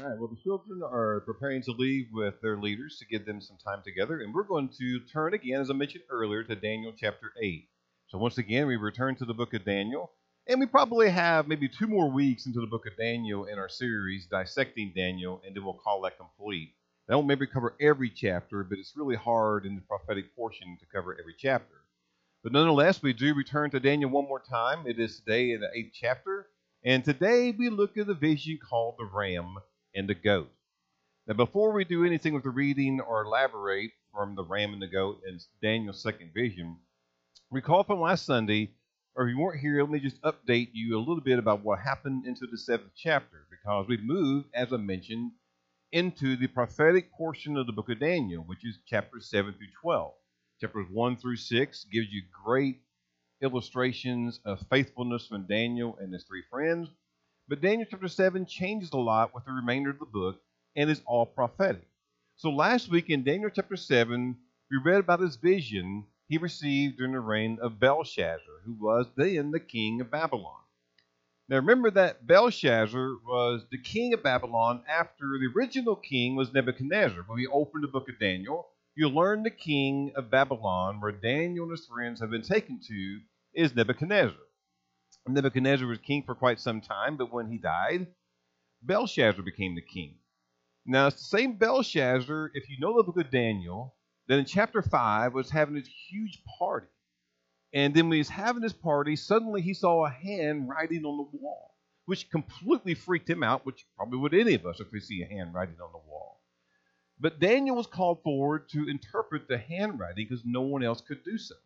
All right. Well, the children are preparing to leave with their leaders to give them some time together, and we're going to turn again, as I mentioned earlier, to Daniel chapter 8. So, once again, we return to the book of Daniel, and we probably have maybe two more weeks into the book of Daniel in our series, Dissecting Daniel, and then we'll call that complete. I won't maybe cover every chapter, but it's really hard in the prophetic portion to cover every chapter. But nonetheless, we do return to Daniel one more time. It is today in the eighth chapter, and today we look at the vision called the ram and the goat. Now, before we do anything with the reading or elaborate from the ram and the goat and Daniel's second vision, recall from last Sunday, or if you weren't here, let me just update you a little bit about what happened into the seventh chapter, because we moved, as I mentioned, into the prophetic portion of the book of Daniel, which is chapters 7 through 12. Chapters 1 through 6 gives you great illustrations of faithfulness from Daniel and his three friends. But Daniel chapter 7 changes a lot with the remainder of the book and is all prophetic. So last week in Daniel chapter 7, we read about his vision he received during the reign of Belshazzar, who was then the king of Babylon. Now remember that Belshazzar was the king of Babylon after the original king was Nebuchadnezzar. When we open the book of Daniel, you learn the king of Babylon, where Daniel and his friends have been taken to, is Nebuchadnezzar. Nebuchadnezzar was king for quite some time, but when he died, Belshazzar became the king. Now, it's the same Belshazzar, if you know the book of Daniel, that in chapter 5 was having this huge party. And then when he was having this party, suddenly he saw a hand writing on the wall, which completely freaked him out, which probably would any of us if we see a hand writing on the wall. But Daniel was called forward to interpret the handwriting because no one else could do so.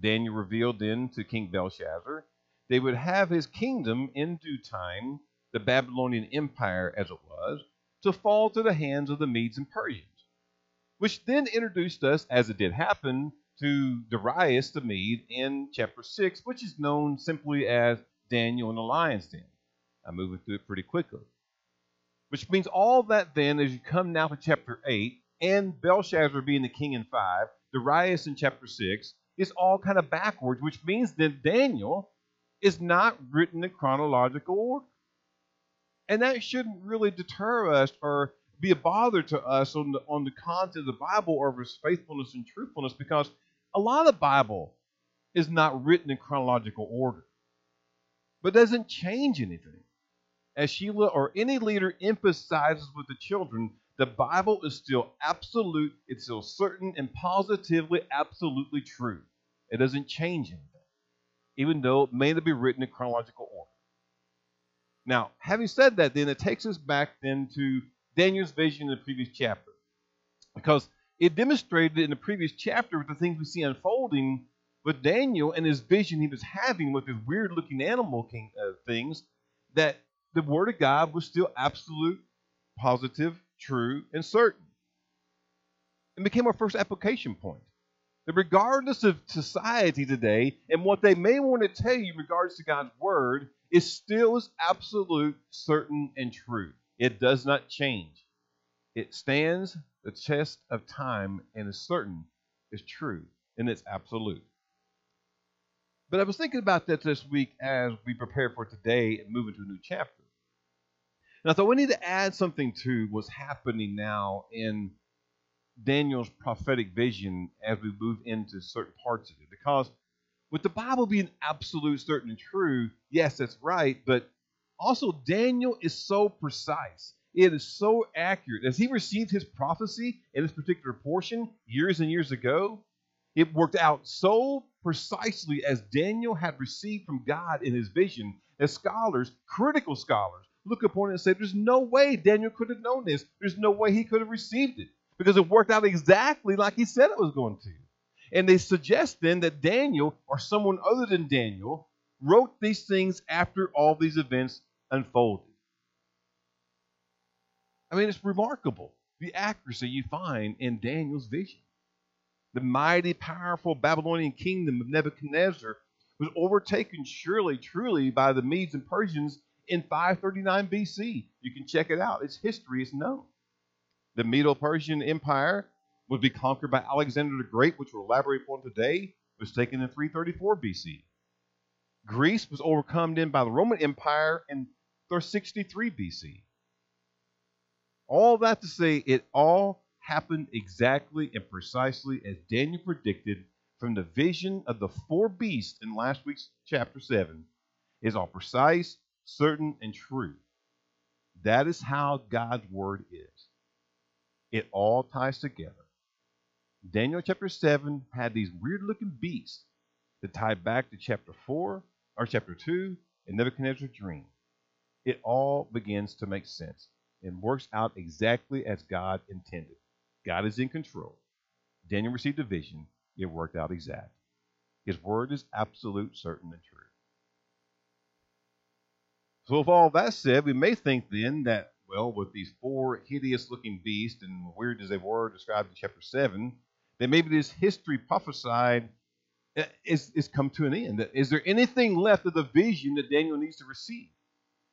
Daniel revealed then to King Belshazzar they would have his kingdom in due time, the Babylonian Empire as it was, to fall to the hands of the Medes and Persians, which then introduced us, as it did happen, to Darius the Mede in chapter 6, which is known simply as Daniel in the lion's den. I'm moving through it pretty quickly. Which means all that then, as you come now to chapter 8, and Belshazzar being the king in 5, Darius in chapter 6, is all kind of backwards, which means that Daniel is not written in chronological order. And that shouldn't really deter us or be a bother to us on the, on the content of the Bible or of its faithfulness and truthfulness because a lot of the Bible is not written in chronological order, but doesn't change anything. As Sheila or any leader emphasizes with the children, the Bible is still absolute, it's still certain and positively absolutely true. It doesn't change anything even though it may not be written in chronological order. Now, having said that, then it takes us back then to Daniel's vision in the previous chapter. Because it demonstrated in the previous chapter with the things we see unfolding with Daniel and his vision he was having with his weird looking animal king, uh, things that the Word of God was still absolute, positive, true, and certain. It became our first application point that regardless of society today and what they may want to tell you in regards to God's word, it still is absolute, certain, and true. It does not change. It stands the test of time and is certain, is true, and it's absolute. But I was thinking about that this week as we prepare for today and move into a new chapter. And I thought we need to add something to what's happening now in Daniel's prophetic vision as we move into certain parts of it. Because with the Bible being absolute, certain, and true, yes, that's right, but also Daniel is so precise. It is so accurate. As he received his prophecy in this particular portion years and years ago, it worked out so precisely as Daniel had received from God in his vision, as scholars, critical scholars, look upon it and say, There's no way Daniel could have known this. There's no way he could have received it because it worked out exactly like he said it was going to. And they suggest then that Daniel, or someone other than Daniel, wrote these things after all these events unfolded. I mean, it's remarkable the accuracy you find in Daniel's vision. The mighty, powerful Babylonian kingdom of Nebuchadnezzar was overtaken, surely, truly, by the Medes and Persians in 539 BC. You can check it out, its history is known. The Medo Persian Empire would be conquered by Alexander the Great, which we'll elaborate on today, was taken in 334 BC. Greece was overcome then by the Roman Empire in 363 BC. All that to say, it all happened exactly and precisely as Daniel predicted from the vision of the four beasts in last week's chapter 7 is all precise, certain, and true. That is how God's word is. It all ties together. Daniel chapter 7 had these weird looking beasts that tie back to chapter 4 or chapter 2 and Nebuchadnezzar's dream. It all begins to make sense and works out exactly as God intended. God is in control. Daniel received a vision, it worked out exact. His word is absolute, certain, and true. So, with all that said, we may think then that, well, with these four hideous looking beasts and weird as they were described in chapter 7, that maybe this history prophesied eh, is, is come to an end. Is there anything left of the vision that Daniel needs to receive?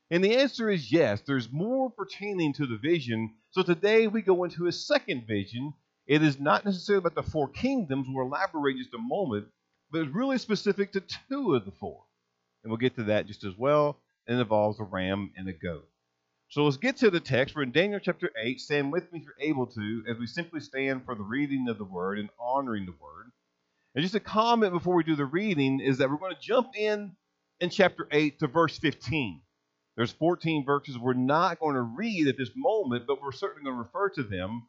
And the answer is yes. There's more pertaining to the vision. So today we go into a second vision. It is not necessarily about the four kingdoms. We'll elaborate just a moment, but it's really specific to two of the four. And we'll get to that just as well. And it involves a ram and a goat. So let's get to the text. We're in Daniel chapter 8. Stand with me if you're able to, as we simply stand for the reading of the word and honoring the word. And just a comment before we do the reading is that we're going to jump in in chapter 8 to verse 15. There's 14 verses we're not going to read at this moment, but we're certainly going to refer to them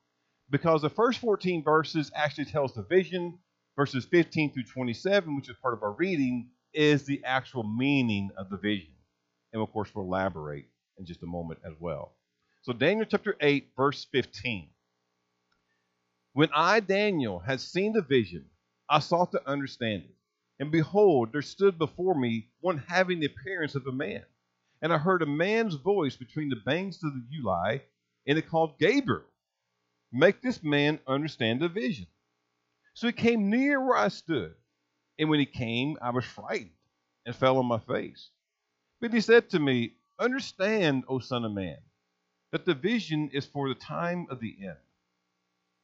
because the first 14 verses actually tells the vision. Verses 15 through 27, which is part of our reading, is the actual meaning of the vision. And of course, we'll elaborate in just a moment as well. So, Daniel chapter 8, verse 15. When I, Daniel, had seen the vision, I sought to understand it. And behold, there stood before me one having the appearance of a man and I heard a man's voice between the banks of the Ulai, and it called Gabriel. Make this man understand the vision. So he came near where I stood, and when he came, I was frightened and fell on my face. But he said to me, Understand, O Son of Man, that the vision is for the time of the end.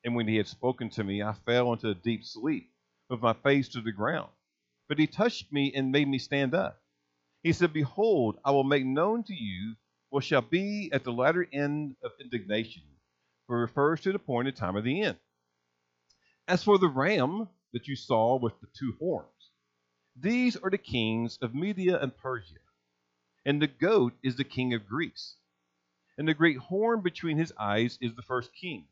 And when he had spoken to me, I fell into a deep sleep, with my face to the ground. But he touched me and made me stand up. He said, Behold, I will make known to you what shall be at the latter end of indignation, for it refers to the appointed time of the end. As for the ram that you saw with the two horns, these are the kings of Media and Persia, and the goat is the king of Greece. And the great horn between his eyes is the first king.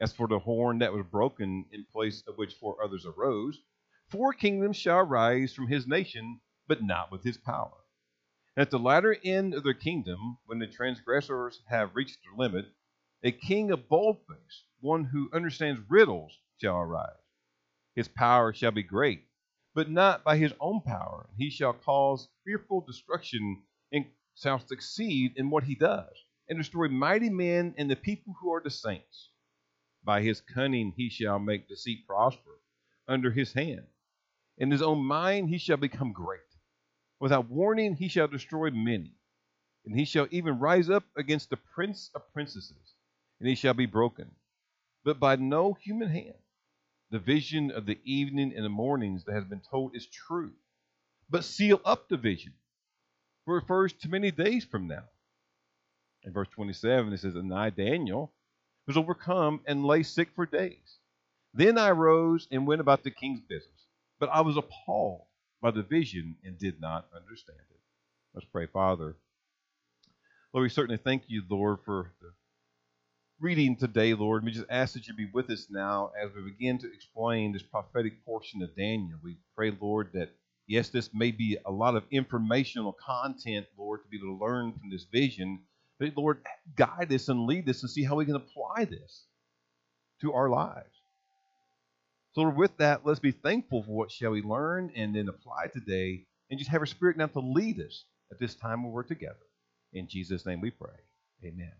As for the horn that was broken, in place of which four others arose, four kingdoms shall arise from his nation but not with his power. At the latter end of their kingdom, when the transgressors have reached their limit, a king of boldface, one who understands riddles, shall arise. His power shall be great, but not by his own power. He shall cause fearful destruction and shall succeed in what he does, and destroy mighty men and the people who are the saints. By his cunning he shall make deceit prosper under his hand. In his own mind he shall become great. Without warning, he shall destroy many. And he shall even rise up against the prince of princesses, and he shall be broken. But by no human hand. The vision of the evening and the mornings that has been told is true. But seal up the vision, for it refers to many days from now. In verse 27, it says, And I, Daniel, was overcome and lay sick for days. Then I rose and went about the king's business. But I was appalled by the vision and did not understand it. Let's pray, Father. Lord, we certainly thank you, Lord, for the reading today, Lord. We just ask that you be with us now as we begin to explain this prophetic portion of Daniel. We pray, Lord, that yes, this may be a lot of informational content, Lord, to be able to learn from this vision. But Lord, guide us and lead us and see how we can apply this to our lives. So, Lord, with that, let's be thankful for what shall we learn and then apply today and just have our spirit now to lead us at this time when we're together. In Jesus' name we pray. Amen.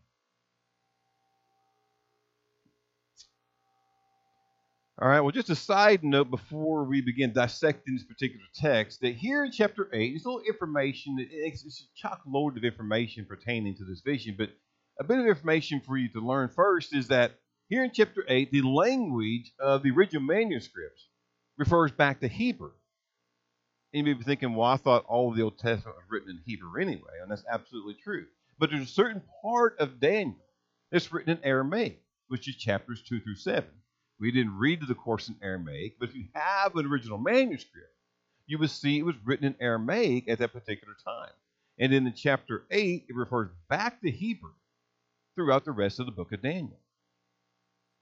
All right, well, just a side note before we begin dissecting this particular text that here in chapter 8, there's a little information, it's, a chock load of information pertaining to this vision, but a bit of information for you to learn first is that here in chapter 8, the language of the original manuscripts refers back to Hebrew. And you may be thinking, well, I thought all of the Old Testament was written in Hebrew anyway, and that's absolutely true. But there's a certain part of Daniel that's written in Aramaic, which is chapters 2 through 7. We didn't read the course in Aramaic, but if you have an original manuscript, you would see it was written in Aramaic at that particular time. And then in chapter 8, it refers back to Hebrew throughout the rest of the book of Daniel.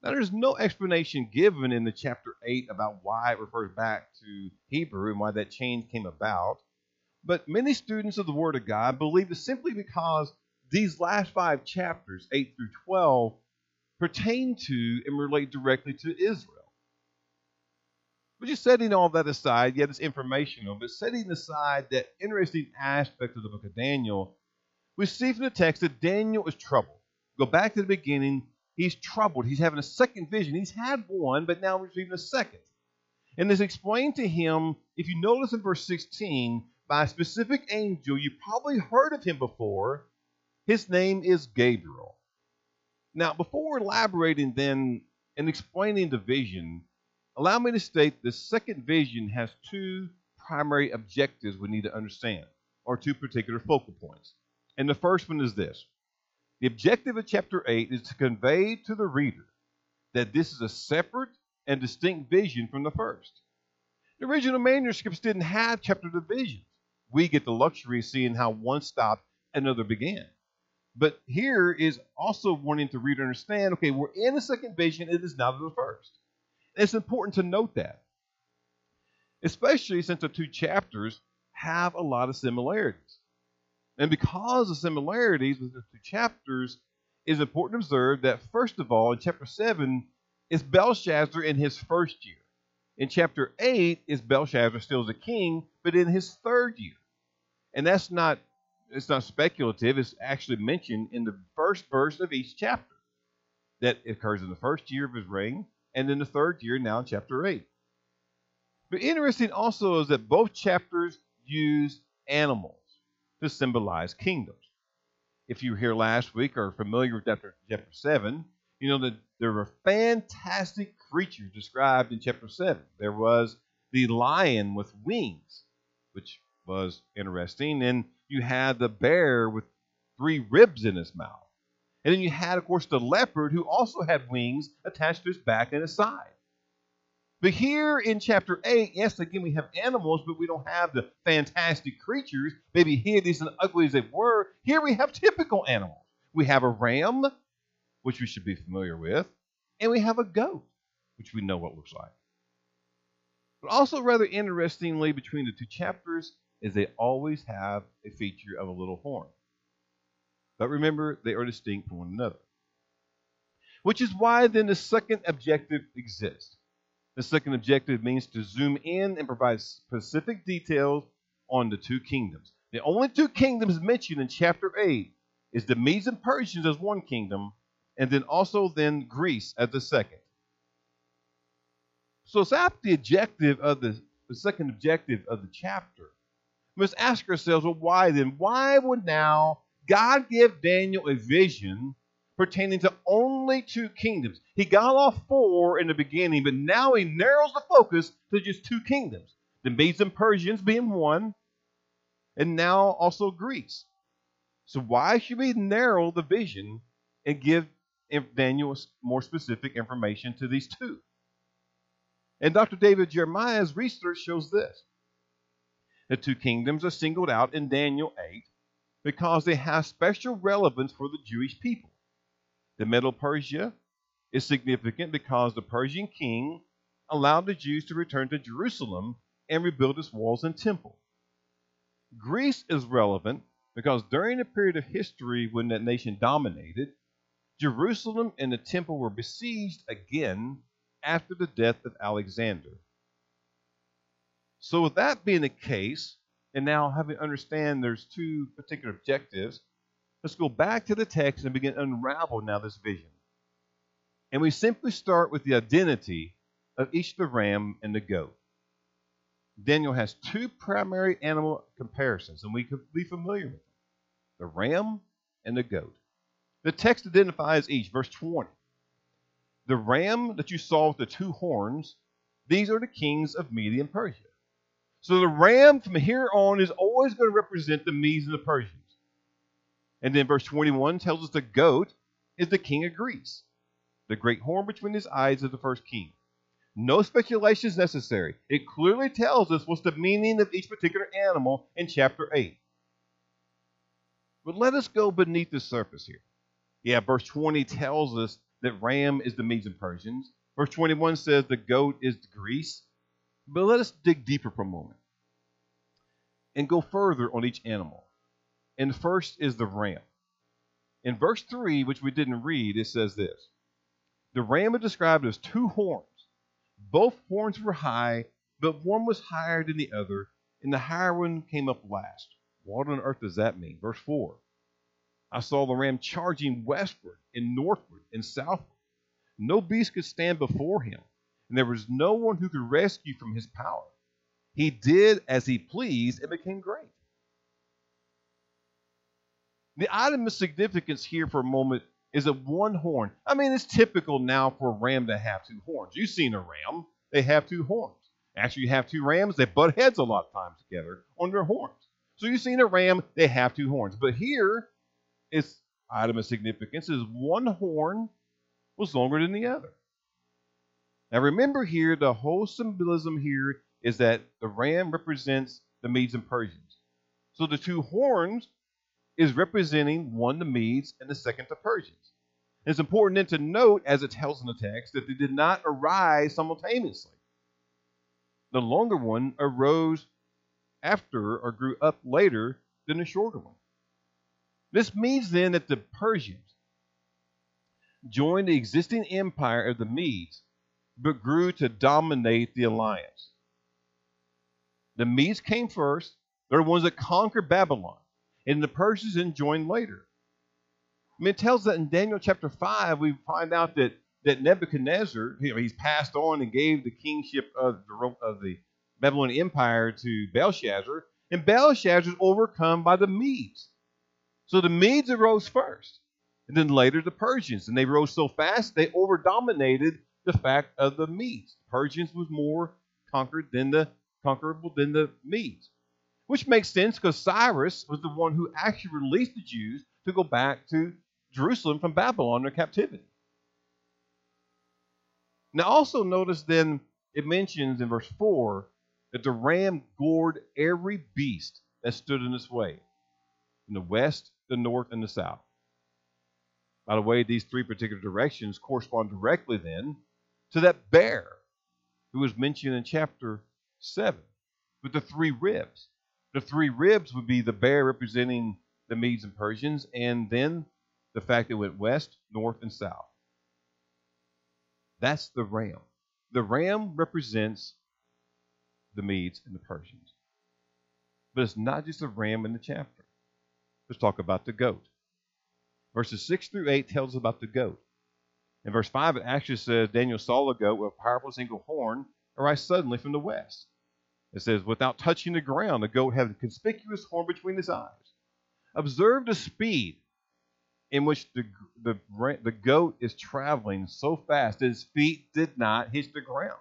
Now, there's no explanation given in the chapter 8 about why it refers back to Hebrew and why that change came about. But many students of the Word of God believe it's simply because these last five chapters, 8 through 12, pertain to and relate directly to Israel. But just setting all that aside, yet it's informational, but setting aside that interesting aspect of the book of Daniel, we see from the text that Daniel is troubled. Go back to the beginning, he's troubled. He's having a second vision. He's had one, but now he's receiving a second. And it's explained to him, if you notice in verse 16, by a specific angel, you probably heard of him before. His name is Gabriel. Now, before elaborating then and explaining the vision, allow me to state the second vision has two primary objectives we need to understand, or two particular focal points. And the first one is this the objective of chapter 8 is to convey to the reader that this is a separate and distinct vision from the first. The original manuscripts didn't have chapter divisions. We get the luxury of seeing how one stopped, another began. But here is also wanting to read and understand okay, we're in the second vision, it is not the first. It's important to note that, especially since the two chapters have a lot of similarities. And because of similarities with the two chapters, it is important to observe that, first of all, in chapter 7 is Belshazzar in his first year. In chapter 8 is Belshazzar still as a king, but in his third year. And that's not it's not speculative, it's actually mentioned in the first verse of each chapter. That occurs in the first year of his reign, and in the third year, now in chapter 8. But interesting also is that both chapters use animals to symbolize kingdoms. If you were here last week or familiar with chapter, chapter 7, you know that there were fantastic creatures described in chapter 7. There was the lion with wings, which was interesting. And you had the bear with three ribs in his mouth. And then you had, of course, the leopard who also had wings attached to his back and his side. But here in chapter 8, yes, again, we have animals, but we don't have the fantastic creatures, maybe hideous and ugly as they were. Here we have typical animals. We have a ram, which we should be familiar with, and we have a goat, which we know what looks like. But also, rather interestingly, between the two chapters, is they always have a feature of a little horn. But remember, they are distinct from one another. Which is why then the second objective exists. The second objective means to zoom in and provide specific details on the two kingdoms. The only two kingdoms mentioned in chapter 8 is the Medes and Persians as one kingdom, and then also then Greece as the second. So it's after the objective of the, the second objective of the chapter must ask ourselves, well, why then? Why would now God give Daniel a vision pertaining to only two kingdoms? He got off four in the beginning, but now he narrows the focus to just two kingdoms the Medes and Persians being one, and now also Greece. So, why should we narrow the vision and give Daniel more specific information to these two? And Dr. David Jeremiah's research shows this the two kingdoms are singled out in Daniel 8 because they have special relevance for the Jewish people. The Middle Persia is significant because the Persian king allowed the Jews to return to Jerusalem and rebuild its walls and temple. Greece is relevant because during a period of history when that nation dominated, Jerusalem and the temple were besieged again after the death of Alexander. So, with that being the case, and now having understand there's two particular objectives, let's go back to the text and begin unravel now this vision. And we simply start with the identity of each the ram and the goat. Daniel has two primary animal comparisons, and we could be familiar with them the ram and the goat. The text identifies each. Verse 20. The ram that you saw with the two horns, these are the kings of Media and Persia. So the ram from here on is always going to represent the Medes and the Persians. And then verse 21 tells us the goat is the king of Greece. The great horn between his eyes is the first king. No speculation is necessary. It clearly tells us what's the meaning of each particular animal in chapter 8. But let us go beneath the surface here. Yeah, verse 20 tells us that ram is the Medes and Persians. Verse 21 says the goat is the Greece. But let us dig deeper for a moment and go further on each animal. And first is the ram. In verse 3, which we didn't read, it says this The ram is described as two horns. Both horns were high, but one was higher than the other, and the higher one came up last. What on earth does that mean? Verse 4 I saw the ram charging westward and northward and southward. No beast could stand before him and there was no one who could rescue from his power. He did as he pleased and became great. The item of significance here for a moment is a one horn. I mean, it's typical now for a ram to have two horns. You've seen a ram, they have two horns. Actually, you have two rams, they butt heads a lot of times together on their horns. So you've seen a ram, they have two horns. But here, its item of significance is one horn was longer than the other. Now remember here, the whole symbolism here is that the ram represents the Medes and Persians. So the two horns is representing one the Medes and the second the Persians. It's important then to note, as it tells in the text, that they did not arise simultaneously. The longer one arose after or grew up later than the shorter one. This means then that the Persians joined the existing empire of the Medes but grew to dominate the alliance. The Medes came first. They're the ones that conquered Babylon. And the Persians then joined later. I mean, it tells that in Daniel chapter 5, we find out that, that Nebuchadnezzar, you know, he's passed on and gave the kingship of the, of the Babylonian Empire to Belshazzar, and Belshazzar is overcome by the Medes. So the Medes arose first, and then later the Persians, and they rose so fast they overdominated the fact of the Medes. Persians was more conquered than the conquerable than the Medes, which makes sense because Cyrus was the one who actually released the Jews to go back to Jerusalem from Babylon in captivity. Now, also notice then it mentions in verse 4 that the ram gored every beast that stood in its way in the west, the north, and the south. By the way, these three particular directions correspond directly then to that bear who was mentioned in chapter 7 with the three ribs. The three ribs would be the bear representing the Medes and Persians, and then the fact that it went west, north, and south. That's the ram. The ram represents the Medes and the Persians. But it's not just the ram in the chapter. Let's talk about the goat. Verses 6 through 8 tells about the goat. In verse 5, it actually says Daniel saw a goat with a powerful single horn arise suddenly from the west. It says, without touching the ground, the goat had a conspicuous horn between his eyes. Observe the speed in which the, the, the goat is traveling so fast that his feet did not hit the ground.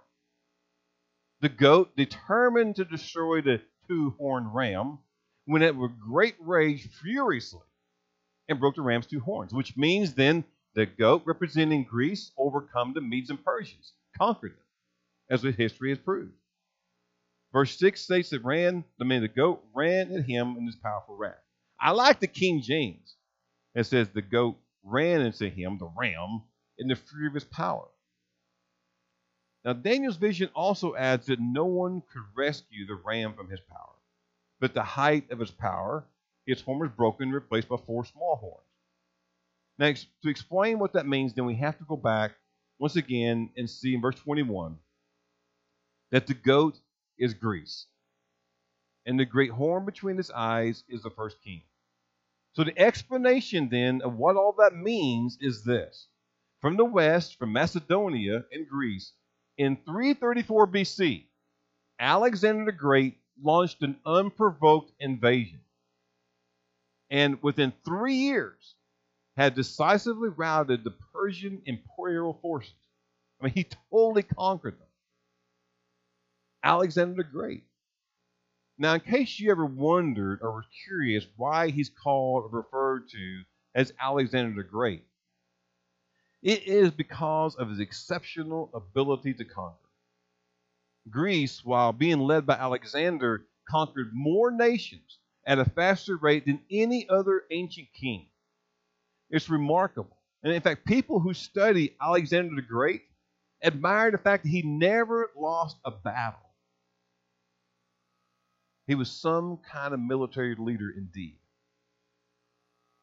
The goat, determined to destroy the two horned ram, went at with great rage furiously and broke the ram's two horns, which means then the goat, representing Greece, overcome the Medes and Persians, conquered them, as the history has proved. Verse 6 states that ran, I mean, the goat ran at him in his powerful wrath. I like the King James. It says the goat ran into him, the ram, in the fury of his power. Now, Daniel's vision also adds that no one could rescue the ram from his power. But the height of his power, its horn was broken and replaced by four small horns. Next, to explain what that means, then we have to go back once again and see in verse 21 that the goat is Greece, and the great horn between his eyes is the first king. So the explanation then of what all that means is this. From the west, from Macedonia and Greece, in 334 BC, Alexander the Great launched an unprovoked invasion. And within three years, had decisively routed the Persian imperial forces. I mean, he totally conquered them. Alexander the Great. Now, in case you ever wondered or were curious why he's called or referred to as Alexander the Great, It is because of his exceptional ability to conquer. Greece, while being led by Alexander, conquered more nations at a faster rate than any other ancient king. It's remarkable. And in fact, people who study Alexander the Great admire the fact that he never lost a battle. He was some kind of military leader indeed.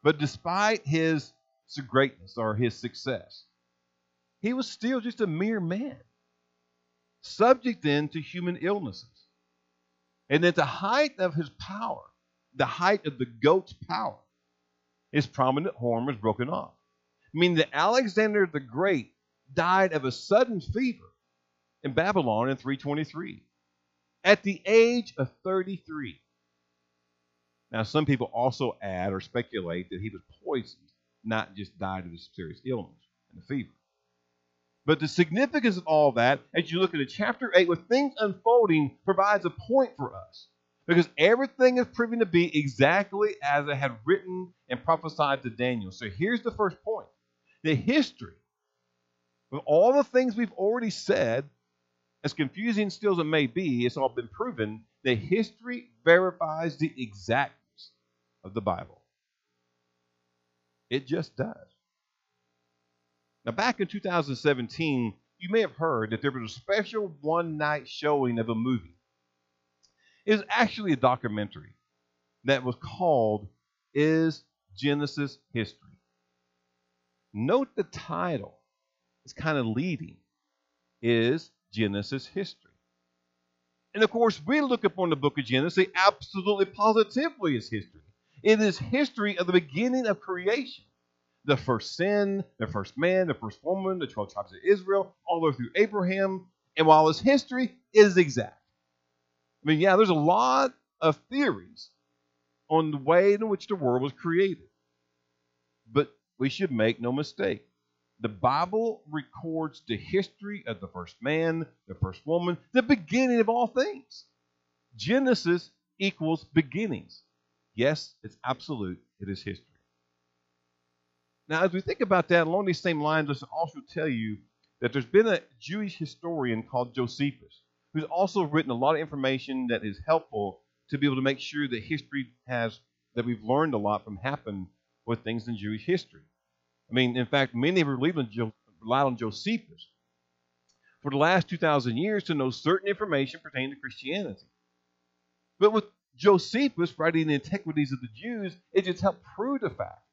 But despite his greatness or his success, he was still just a mere man, subject then to human illnesses. And at the height of his power, the height of the goat's power, his prominent horn was broken off. Meaning that Alexander the Great died of a sudden fever in Babylon in 323 at the age of 33. Now, some people also add or speculate that he was poisoned, not just died of a serious illness and a fever. But the significance of all that, as you look at chapter 8, with things unfolding, provides a point for us. Because everything is proving to be exactly as it had written and prophesied to Daniel. So here's the first point the history of all the things we've already said, as confusing still as it may be, it's all been proven that history verifies the exactness of the Bible. It just does. Now, back in 2017, you may have heard that there was a special one night showing of a movie. Was actually a documentary that was called Is Genesis History? Note the title. It's kind of leading. Is Genesis history? And of course, we look upon the book of Genesis, absolutely positively is history. It is history of the beginning of creation the first sin, the first man, the first woman, the 12 tribes of Israel, all the way through Abraham. And while it's history, it is exact. I mean, yeah, there's a lot of theories on the way in which the world was created. But we should make no mistake. The Bible records the history of the first man, the first woman, the beginning of all things. Genesis equals beginnings. Yes, it's absolute, it is history. Now, as we think about that, along these same lines, let's also tell you that there's been a Jewish historian called Josephus, who's also written a lot of information that is helpful to be able to make sure that history has, that we've learned a lot from happen with things in Jewish history. I mean, in fact, many have relied on Josephus for the last 2,000 years to know certain information pertaining to Christianity. But with Josephus writing the antiquities of the Jews, it just helped prove the fact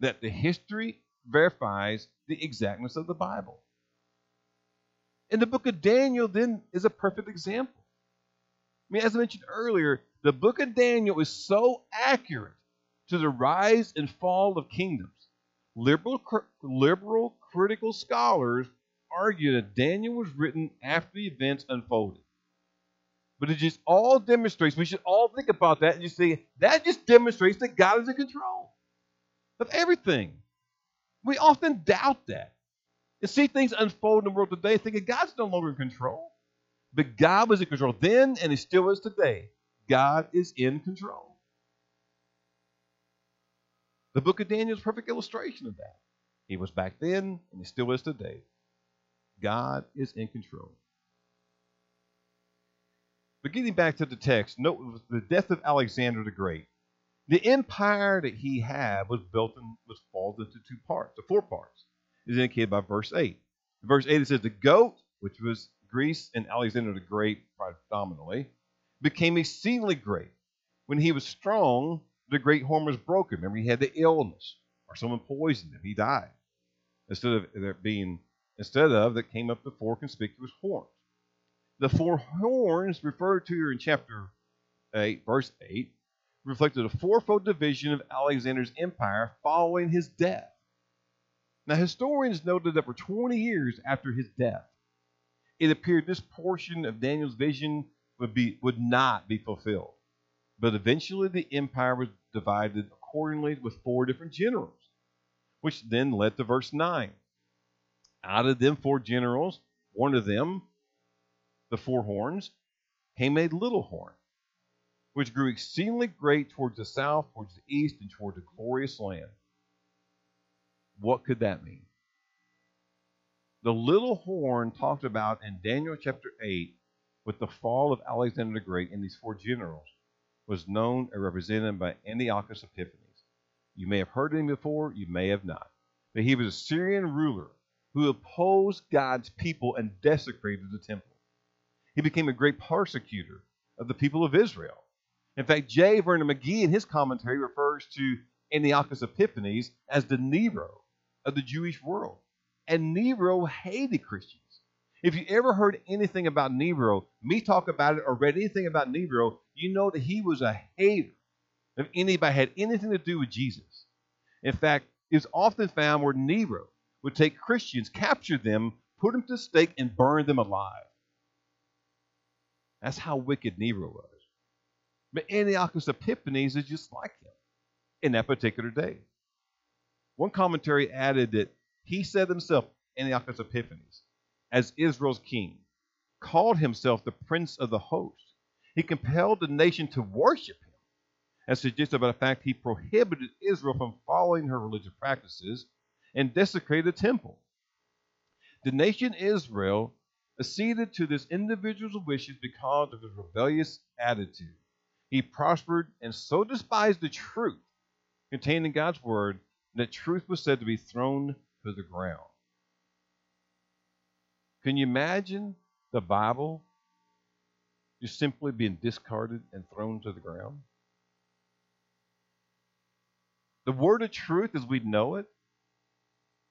that the history verifies the exactness of the Bible. And the book of Daniel then is a perfect example. I mean, as I mentioned earlier, the book of Daniel is so accurate to the rise and fall of kingdoms. Liberal, liberal critical scholars argue that Daniel was written after the events unfolded. But it just all demonstrates, we should all think about that and just say, that just demonstrates that God is in control of everything. We often doubt that and see things unfold in the world today thinking God's no longer in control. But God was in control then and He still is today. God is in control. The book of Daniel is a perfect illustration of that. He was back then and he still is today. God is in control. But getting back to the text, note the death of Alexander the Great. The empire that he had was built and was falls into two parts, or four parts, is indicated by verse 8. In verse 8 it says, The goat, which was Greece and Alexander the Great predominantly, became exceedingly great. When he was strong, the great horn was broken. Remember, he had the illness, or someone poisoned him. He died. Instead of there being, instead of that came up the four conspicuous horns. The four horns referred to here in chapter 8, verse 8, reflected a fourfold division of Alexander's empire following his death. Now, historians noted that for 20 years after his death, it appeared this portion of Daniel's vision would, be, would not be fulfilled. But eventually, the empire was divided accordingly with four different generals, which then led to verse 9. Out of them four generals, one of them, the four horns, came a little horn which grew exceedingly great towards the south, towards the east, and towards the glorious land. What could that mean? The little horn talked about in Daniel chapter 8 with the fall of Alexander the Great and these four generals was known and represented by Antiochus Epiphanes. You may have heard of him before, you may have not. But he was a Syrian ruler who opposed God's people and desecrated the temple. He became a great persecutor of the people of Israel. In fact, J. Vernon McGee in his commentary refers to Antiochus Epiphanes as the Nero of the Jewish world. And Nero hated Christians. If you ever heard anything about Nero, me talk about it, or read anything about Nero, you know that he was a hater of anybody had anything to do with Jesus. In fact, it's often found where Nero would take Christians, capture them, put them to stake, and burn them alive. That's how wicked Nero was. But Antiochus Epiphanes is just like him in that particular day. One commentary added that he said himself, Antiochus Epiphanes, as Israel's king, called himself the prince of the host. He compelled the nation to worship him and suggested by the fact he prohibited Israel from following her religious practices and desecrated the temple. The nation Israel acceded to this individual's wishes because of his rebellious attitude. He prospered and so despised the truth contained in God's word that truth was said to be thrown to the ground. Can you imagine the Bible just simply being discarded and thrown to the ground? The word of truth as we know it.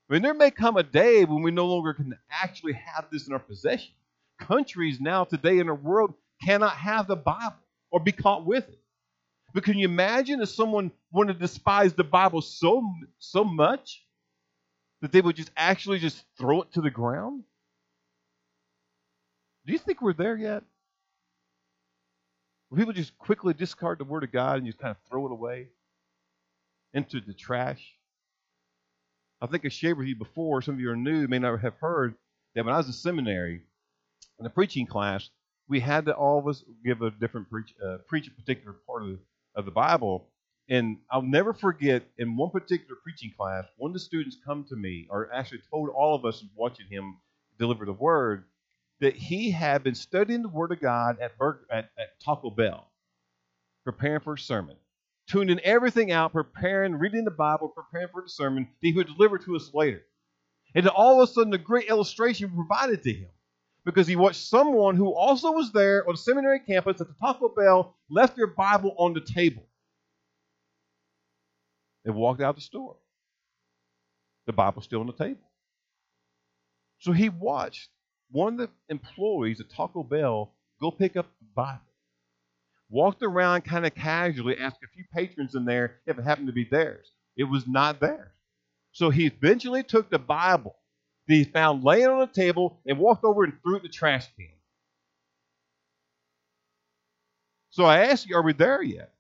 I mean, there may come a day when we no longer can actually have this in our possession. Countries now today in the world cannot have the Bible or be caught with it. But can you imagine if someone wanted to despise the Bible so so much that they would just actually just throw it to the ground? Do you think we're there yet? Where people just quickly discard the Word of God and just kind of throw it away into the trash? I think I shared with you before, some of you are new, may not have heard, that when I was in seminary, in a preaching class, we had to all of us give a different preach, uh, preach a particular part of the, of the Bible. And I'll never forget, in one particular preaching class, one of the students come to me, or actually told all of us watching him deliver the word, that he had been studying the Word of God at, at, at Taco Bell, preparing for a sermon, tuning everything out, preparing, reading the Bible, preparing for the sermon that he would deliver to us later. And all of a sudden, a great illustration provided to him because he watched someone who also was there on the seminary campus at the Taco Bell left their Bible on the table and walked out the store. The Bible's still on the table. So he watched one of the employees at Taco Bell go pick up the Bible. Walked around kind of casually, asked a few patrons in there if it happened to be theirs. It was not theirs. So he eventually took the Bible that he found laying on the table and walked over and threw it in the trash can. So I ask you, are we there yet?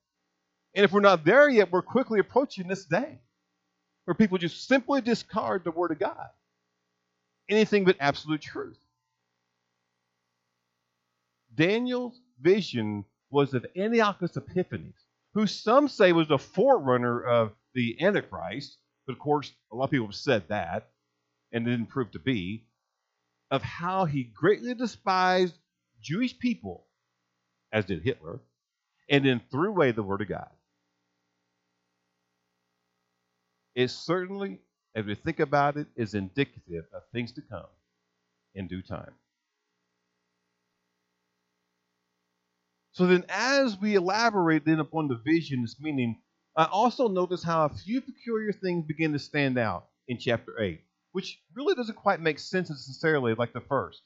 And if we're not there yet, we're quickly approaching this day where people just simply discard the Word of God. Anything but absolute truth. Daniel's vision was of Antiochus Epiphanes, who some say was a forerunner of the Antichrist, but of course, a lot of people have said that, and it didn't prove to be, of how he greatly despised Jewish people, as did Hitler, and then threw away the Word of God. It certainly, as we think about it, is indicative of things to come in due time. So then, as we elaborate then upon the vision, its meaning, I also notice how a few peculiar things begin to stand out in chapter 8, which really doesn't quite make sense necessarily like the first.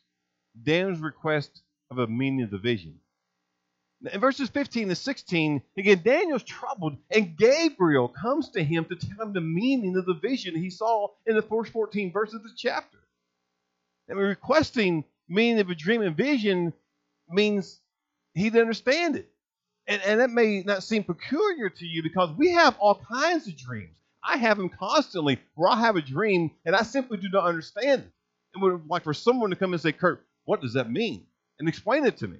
Daniel's request of a meaning of the vision. In verses 15 to 16, again, Daniel's troubled, and Gabriel comes to him to tell him the meaning of the vision he saw in the first 14 verses of the chapter. And requesting meaning of a dream and vision means he didn't understand it. And, and that may not seem peculiar to you because we have all kinds of dreams. I have them constantly where I have a dream and I simply do not understand it. And would like for someone to come and say, Kurt, what does that mean? And explain it to me.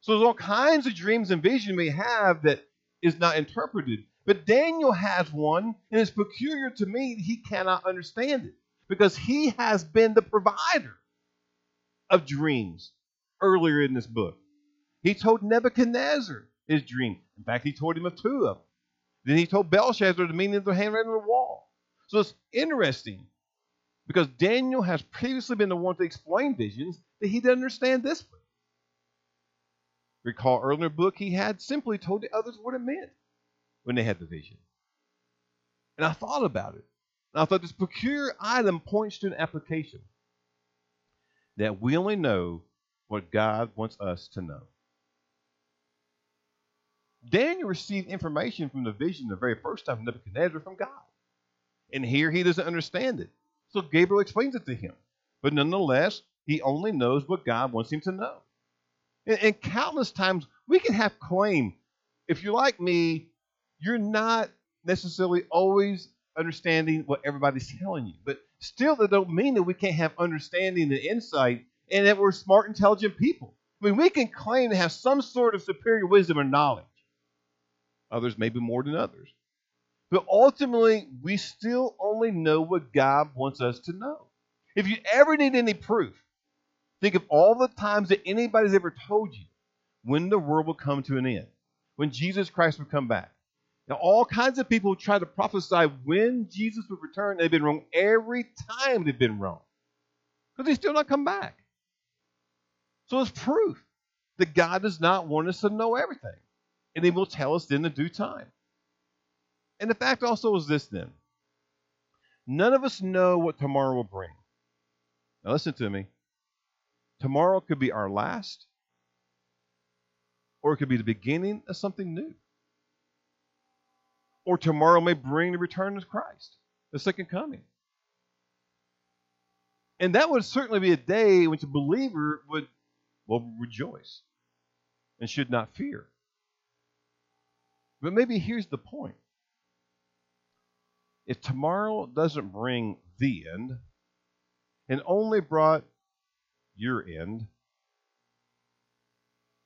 So there's all kinds of dreams and vision we have that is not interpreted. But Daniel has one, and it's peculiar to me. that He cannot understand it because he has been the provider of dreams earlier in this book. He told Nebuchadnezzar his dream. In fact, he told him of two of them. Then he told Belshazzar the meaning of the handwriting on the wall. So it's interesting because Daniel has previously been the one to explain visions that he didn't understand this one. Recall earlier book, he had simply told the others what it meant when they had the vision. And I thought about it. And I thought this peculiar item points to an application that we only know what God wants us to know. Daniel received information from the vision the very first time Nebuchadnezzar from God. And here he doesn't understand it. So Gabriel explains it to him. But nonetheless, he only knows what God wants him to know. And, and countless times we can have claim. If you're like me, you're not necessarily always understanding what everybody's telling you. But still, that don't mean that we can't have understanding and insight and that we're smart, intelligent people. I mean, we can claim to have some sort of superior wisdom or knowledge. Others maybe more than others. But ultimately, we still only know what God wants us to know. If you ever need any proof, think of all the times that anybody's ever told you when the world will come to an end, when Jesus Christ will come back. Now, all kinds of people try to prophesy when Jesus would return. They've been wrong every time they've been wrong because they still not come back. So it's proof that God does not want us to know everything. And He will tell us in the due time. And the fact also is this then none of us know what tomorrow will bring. Now, listen to me. Tomorrow could be our last, or it could be the beginning of something new. Or tomorrow may bring the return of Christ, the second coming. And that would certainly be a day which a believer would will rejoice and should not fear. But maybe here's the point. If tomorrow doesn't bring the end and only brought your end,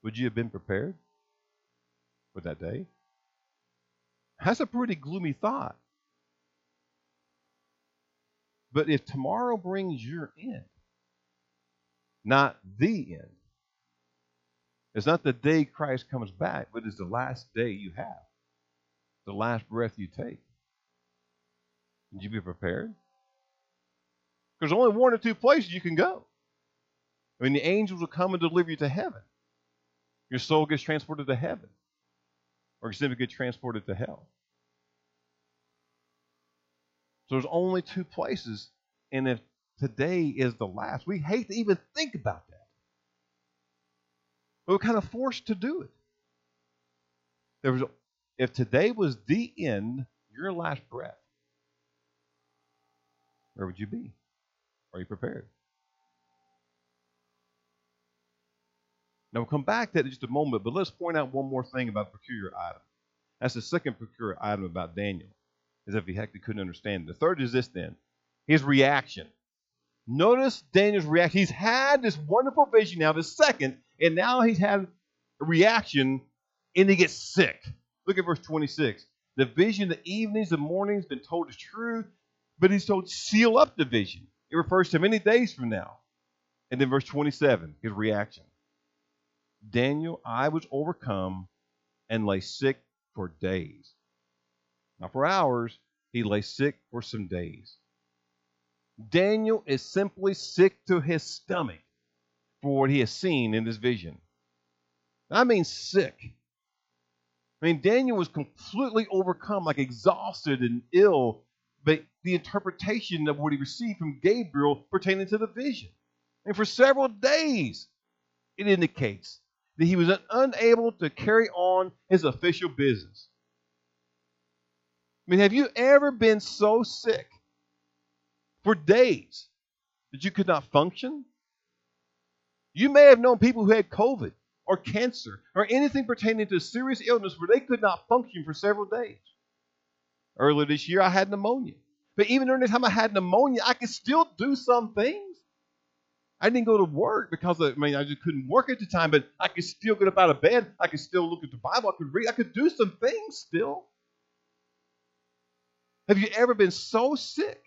would you have been prepared for that day? That's a pretty gloomy thought. But if tomorrow brings your end, not the end, it's not the day Christ comes back, but it's the last day you have, the last breath you take. Would you be prepared? There's only one or two places you can go. I mean, the angels will come and deliver you to heaven. Your soul gets transported to heaven, or you simply get transported to hell. So there's only two places, and if today is the last, we hate to even think about that. But we're kind of forced to do it. There was, if today was the end, your last breath, where would you be? Are you prepared? Now we'll come back to that in just a moment, but let's point out one more thing about the peculiar item. That's the second peculiar item about Daniel, as if he actually couldn't understand. The third is this then his reaction. Notice Daniel's reaction. He's had this wonderful vision now, the second, and now he's had a reaction and he gets sick. Look at verse 26. The vision, the evenings, the mornings, been told is true, but he's told seal up the vision. It refers to many days from now. And then verse 27, his reaction. Daniel, I was overcome and lay sick for days. Not for hours, he lay sick for some days. Daniel is simply sick to his stomach for what he has seen in this vision. I mean, sick. I mean, Daniel was completely overcome, like exhausted and ill, but the interpretation of what he received from Gabriel pertaining to the vision. And for several days, it indicates that he was unable to carry on his official business. I mean, have you ever been so sick for days that you could not function? You may have known people who had COVID or cancer or anything pertaining to serious illness where they could not function for several days. Earlier this year, I had pneumonia. But even during the time I had pneumonia, I could still do some things. I didn't go to work because of, I mean I just couldn't work at the time, but I could still get up out of bed. I could still look at the Bible. I could read. I could do some things still. Have you ever been so sick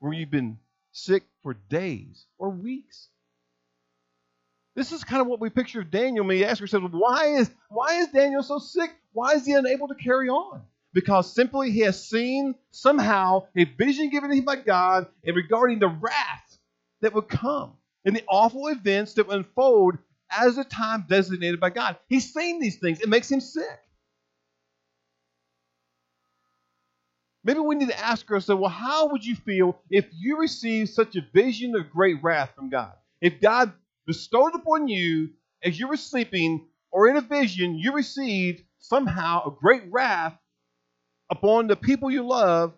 where you've been sick for days or weeks. This is kind of what we picture of Daniel when he asks ourselves, why is, why is Daniel so sick? Why is he unable to carry on? Because simply he has seen somehow a vision given to him by God in regarding the wrath that would come and the awful events that would unfold as a time designated by God. He's seen these things. It makes him sick. Maybe we need to ask ourselves, well, how would you feel if you received such a vision of great wrath from God? If God bestowed upon you as you were sleeping or in a vision, you received somehow a great wrath upon the people you love,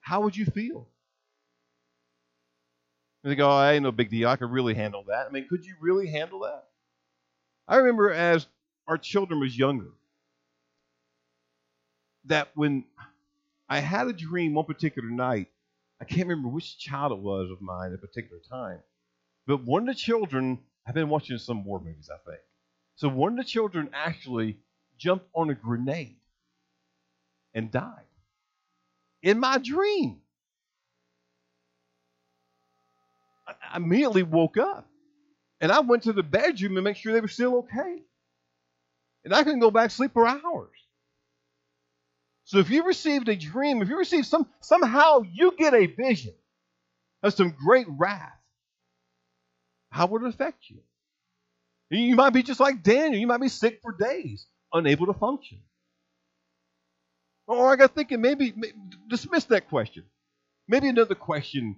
how would you feel? And they go, oh, I ain't no big deal. I could really handle that. I mean, could you really handle that? I remember as our children was younger, that when I had a dream one particular night, I can't remember which child it was of mine at a particular time, but one of the children, I've been watching some war movies, I think. So one of the children actually jumped on a grenade and died in my dream. I immediately woke up and I went to the bedroom to make sure they were still okay. And I couldn't go back to sleep for hours. So if you received a dream, if you received some somehow you get a vision of some great wrath, how would it affect you? You might be just like Daniel. You might be sick for days, unable to function. Or I got thinking maybe, maybe dismiss that question. Maybe another question.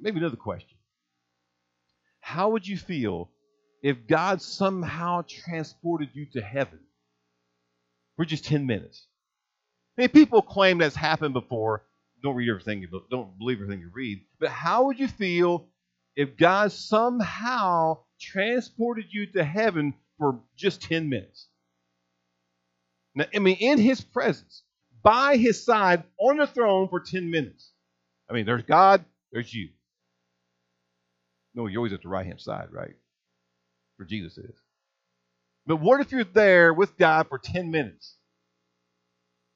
Maybe another question. How would you feel if God somehow transported you to heaven for just 10 minutes? I mean, people claim that's happened before. Don't read everything, you don't believe everything you read. But how would you feel if God somehow transported you to heaven for just 10 minutes? Now, I mean, in His presence, by His side, on the throne for 10 minutes. I mean, there's God, there's you. No, you're always at the right hand side, right? Where Jesus is. But what if you're there with God for 10 minutes?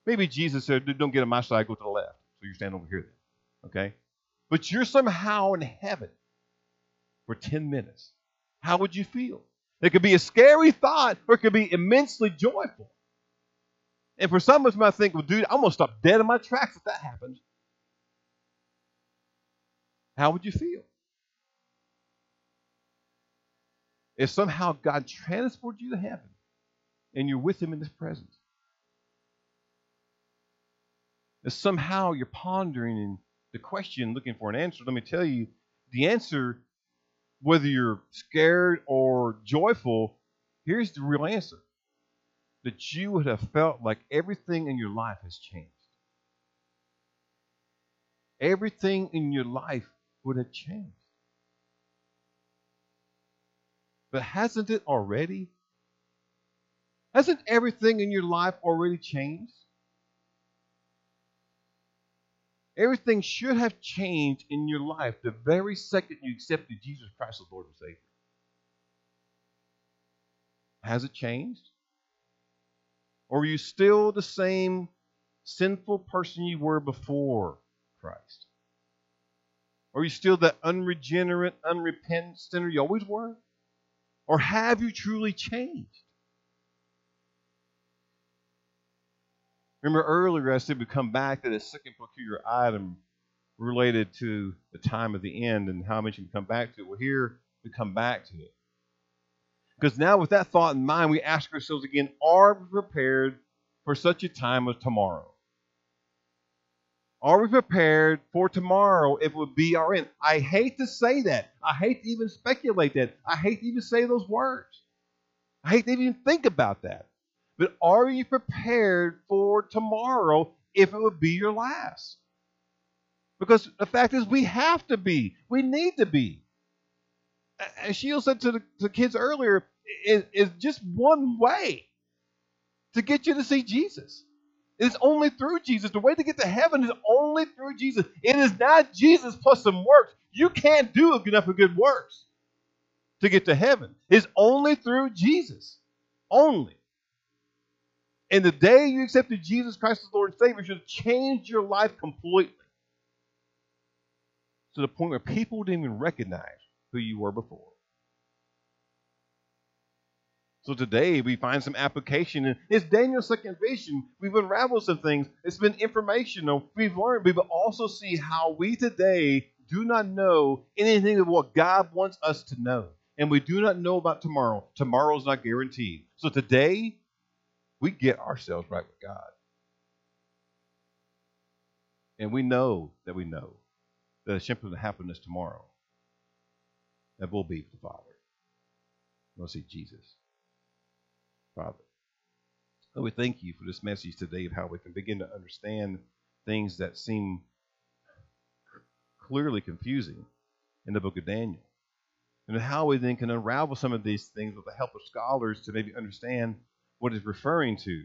Maybe Jesus said, Don't get on my side, go to the left. So you stand over here then. Okay? But you're somehow in heaven for 10 minutes. How would you feel? It could be a scary thought or it could be immensely joyful. And for some of us might think, well, dude, I'm going to stop dead in my tracks if that happens. How would you feel? If somehow God transported you to heaven and you're with Him in His presence, if somehow you're pondering the question, looking for an answer, let me tell you the answer, whether you're scared or joyful, here's the real answer that you would have felt like everything in your life has changed. Everything in your life would have changed. But hasn't it already? Hasn't everything in your life already changed? Everything should have changed in your life the very second you accepted Jesus Christ as Lord and Savior. Has it changed? Or are you still the same sinful person you were before Christ? Are you still that unregenerate, unrepentant sinner you always were? Or have you truly changed? Remember earlier I said we come back to the second peculiar item related to the time of the end and how much we come back to it. Well, here we come back to it. Because now, with that thought in mind, we ask ourselves again are we prepared for such a time as tomorrow? Are we prepared for tomorrow if it would be our end? I hate to say that. I hate to even speculate that. I hate to even say those words. I hate to even think about that. But are you prepared for tomorrow if it would be your last? Because the fact is, we have to be. We need to be. As Sheila said to the, to the kids earlier, is, is just one way to get you to see Jesus. It is only through Jesus. The way to get to heaven is only through Jesus. It is not Jesus plus some works. You can't do enough of good works to get to heaven. It's only through Jesus. Only. And the day you accepted Jesus Christ as Lord and Savior should have changed your life completely. to the point where people didn't even recognize who you were before. So today we find some application. And it's Daniel's second vision. We've unraveled some things. It's been informational. We've learned. We will also see how we today do not know anything of what God wants us to know. And we do not know about tomorrow. Tomorrow is not guaranteed. So today, we get ourselves right with God. And we know that we know that it's simply to happen tomorrow. That will be the Father. We'll see Jesus. Father. Lord, we thank you for this message today of how we can begin to understand things that seem clearly confusing in the book of Daniel. And how we then can unravel some of these things with the help of scholars to maybe understand what it's referring to.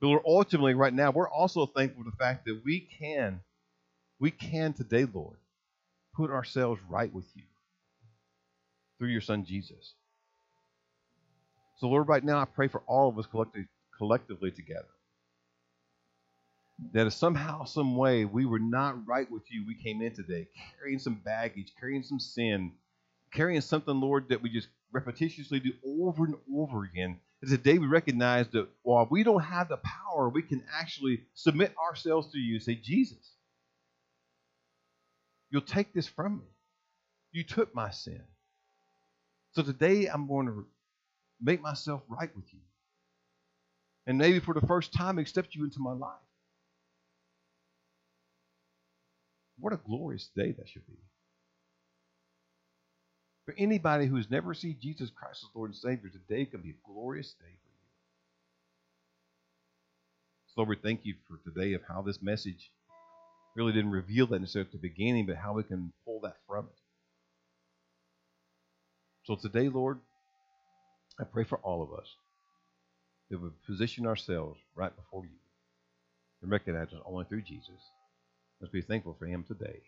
But Lord, ultimately, right now, we're also thankful for the fact that we can, we can today, Lord, put ourselves right with you through your Son Jesus. So, Lord, right now, I pray for all of us collectively, collectively together that if somehow, some way, we were not right with you, we came in today carrying some baggage, carrying some sin, carrying something, Lord, that we just repetitiously do over and over again. And today we recognize that while we don't have the power, we can actually submit ourselves to you and say, Jesus, you'll take this from me. You took my sin. So today I'm going to make myself right with you. And maybe for the first time, accept you into my life. What a glorious day that should be. For anybody who has never seen Jesus Christ as Lord and Savior, today can be a glorious day for you. So, Lord, we thank you for today of how this message really didn't reveal that necessarily at the beginning, but how we can pull that from it. So today, Lord, I pray for all of us that we position ourselves right before you and recognize it only through Jesus. Let's be thankful for him today.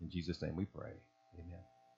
In Jesus' name we pray. Amen.